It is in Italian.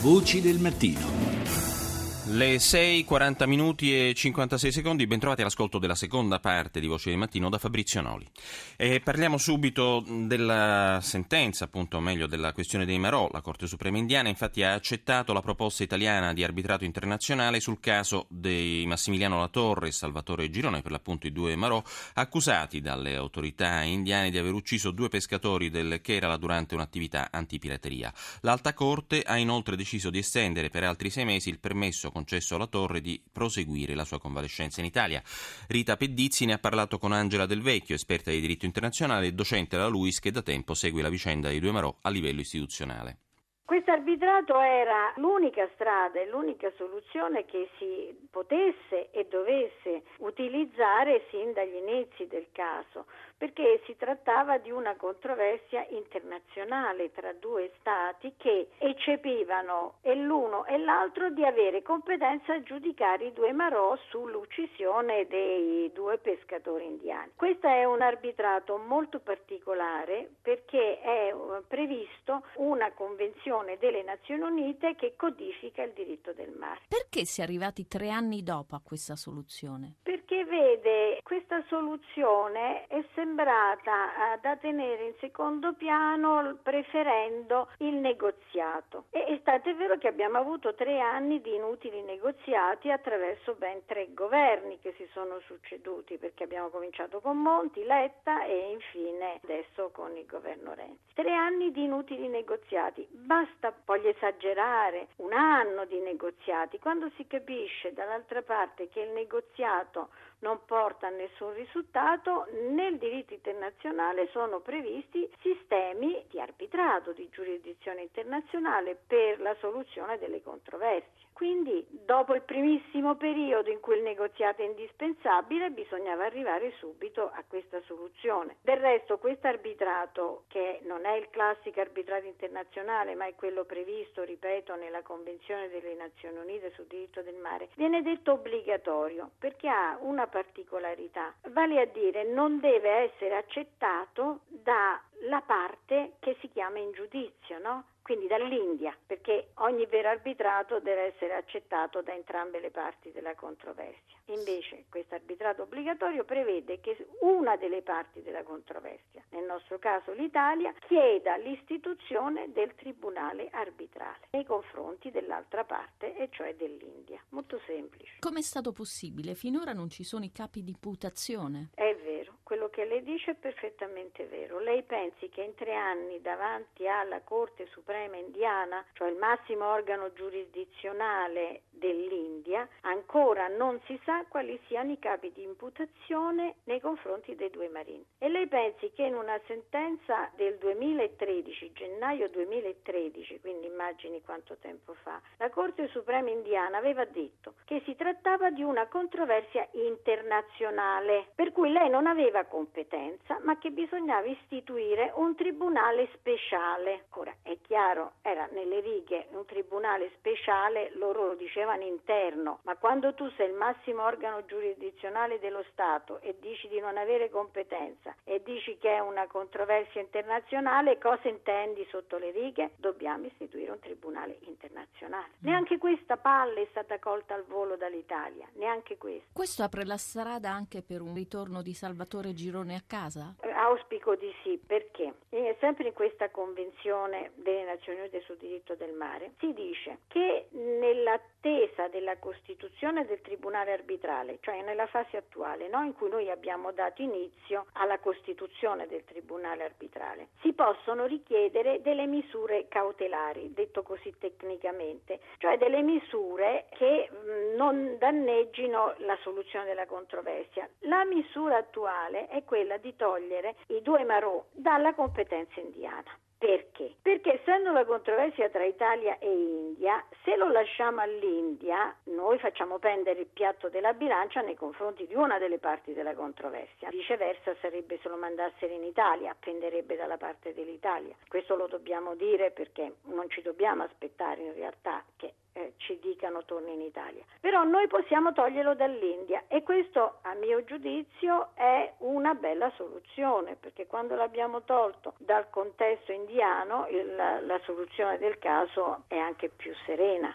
Voci del mattino. Le 6, minuti e 56 secondi, bentrovati all'ascolto della seconda parte di Voce del Mattino da Fabrizio Noli. E parliamo subito della sentenza, appunto, o meglio della questione dei Marò. La Corte Suprema Indiana infatti ha accettato la proposta italiana di arbitrato internazionale sul caso dei Massimiliano Latorre e Salvatore Girone, per l'appunto i due Marò, accusati dalle autorità indiane di aver ucciso due pescatori del Kerala durante un'attività antipirateria. L'Alta Corte ha inoltre deciso di estendere per altri sei mesi il permesso concesso alla Torre di proseguire la sua convalescenza in Italia. Rita Pedizzi ne ha parlato con Angela Del Vecchio, esperta di diritto internazionale e docente alla LUIS che da tempo segue la vicenda dei due Marò a livello istituzionale. Questo arbitrato era l'unica strada e l'unica soluzione che si potesse e dovesse utilizzare sin dagli inizi del caso, perché si trattava di una controversia internazionale tra due stati che eccepivano e l'uno e l'altro di avere competenza a giudicare i due Marò sull'uccisione dei due pescatori indiani. Questo è un arbitrato molto particolare perché è previsto una convenzione Convenzione delle Nazioni Unite che codifica il diritto del mare. Perché si è arrivati tre anni dopo a questa soluzione? Perché vede, questa soluzione è sembrata eh, da tenere in secondo piano preferendo il negoziato. E è stato vero che abbiamo avuto tre anni di inutili negoziati attraverso ben tre governi che si sono succeduti, perché abbiamo cominciato con Monti, Letta e infine adesso con il governo Renzi. Tre anni di inutili negoziati. Basta voglio esagerare, un anno di negoziati, quando si capisce dall'altra parte che il negoziato non porta a nessun risultato, nel diritto internazionale sono previsti sistemi di arbitrato, di giurisdizione internazionale per la soluzione delle controversie. Quindi, dopo il primissimo periodo in cui il negoziato è indispensabile, bisognava arrivare subito a questa soluzione. Del resto, questo arbitrato, che non è il classico arbitrato internazionale, ma è quello previsto, ripeto, nella Convenzione delle Nazioni Unite sul diritto del mare, viene detto obbligatorio perché ha una particolarità, vale a dire non deve essere accettato dalla parte che si chiama in giudizio, no? Quindi dall'India, perché ogni vero arbitrato deve essere accettato da entrambe le parti della controversia. Invece questo arbitrato obbligatorio prevede che una delle parti della controversia, nel nostro caso l'Italia, chieda l'istituzione del tribunale arbitrale nei confronti dell'altra parte, e cioè dell'India. Molto semplice. Come è stato possibile? Finora non ci sono i capi di imputazione. È vero, quello che lei dice è perfettamente vero. Lei pensi che in tre anni davanti alla Corte Suprema indiana, cioè il massimo organo giurisdizionale dell'India, ancora non si sa quali siano i capi di imputazione nei confronti dei due marini. E lei pensi che in una sentenza del 2013, gennaio 2013, quindi immagini quanto tempo fa, la Corte Suprema indiana aveva detto che si trattava di una controversia internazionale, per cui lei non aveva competenza, ma che bisognava istituire un tribunale speciale. Ora, è chiaro, era nelle righe un tribunale speciale, loro lo dicevano interno, ma quando tu sei il massimo organo giurisdizionale dello Stato e dici di non avere competenza e dici che è una controversia internazionale, cosa intendi sotto le righe? Dobbiamo istituire un tribunale internazionale. Mm. Neanche questa palla è stata colta al volo dall'Italia, neanche questa. Questo apre la strada anche per un ritorno di Salvatore Girone a casa? Eh, auspico di sì, perché sempre in questa convenzione delle Nazioni Unite sul diritto del mare si dice che nell'attesa della costituzione del tribunale arbitrale, cioè nella fase attuale no, in cui noi abbiamo dato inizio alla costituzione del tribunale arbitrale, si possono richiedere delle misure cautelari, detto così tecnicamente, cioè delle misure che non danneggino la soluzione della controversia. La misura attuale è quella di togliere i due marò dalla competenza indiana. Perché? Perché essendo la controversia tra Italia e India, se lo lasciamo all'India, noi facciamo pendere il piatto della bilancia nei confronti di una delle parti della controversia. Viceversa sarebbe se lo mandassero in Italia, penderebbe dalla parte dell'Italia. Questo lo dobbiamo dire perché non ci dobbiamo aspettare in realtà che eh, ci dicano torni in Italia. Però noi possiamo toglierlo dall'India e questo a mio giudizio è una bella soluzione perché quando l'abbiamo tolto dal contesto indiano il, la soluzione del caso è anche più serena.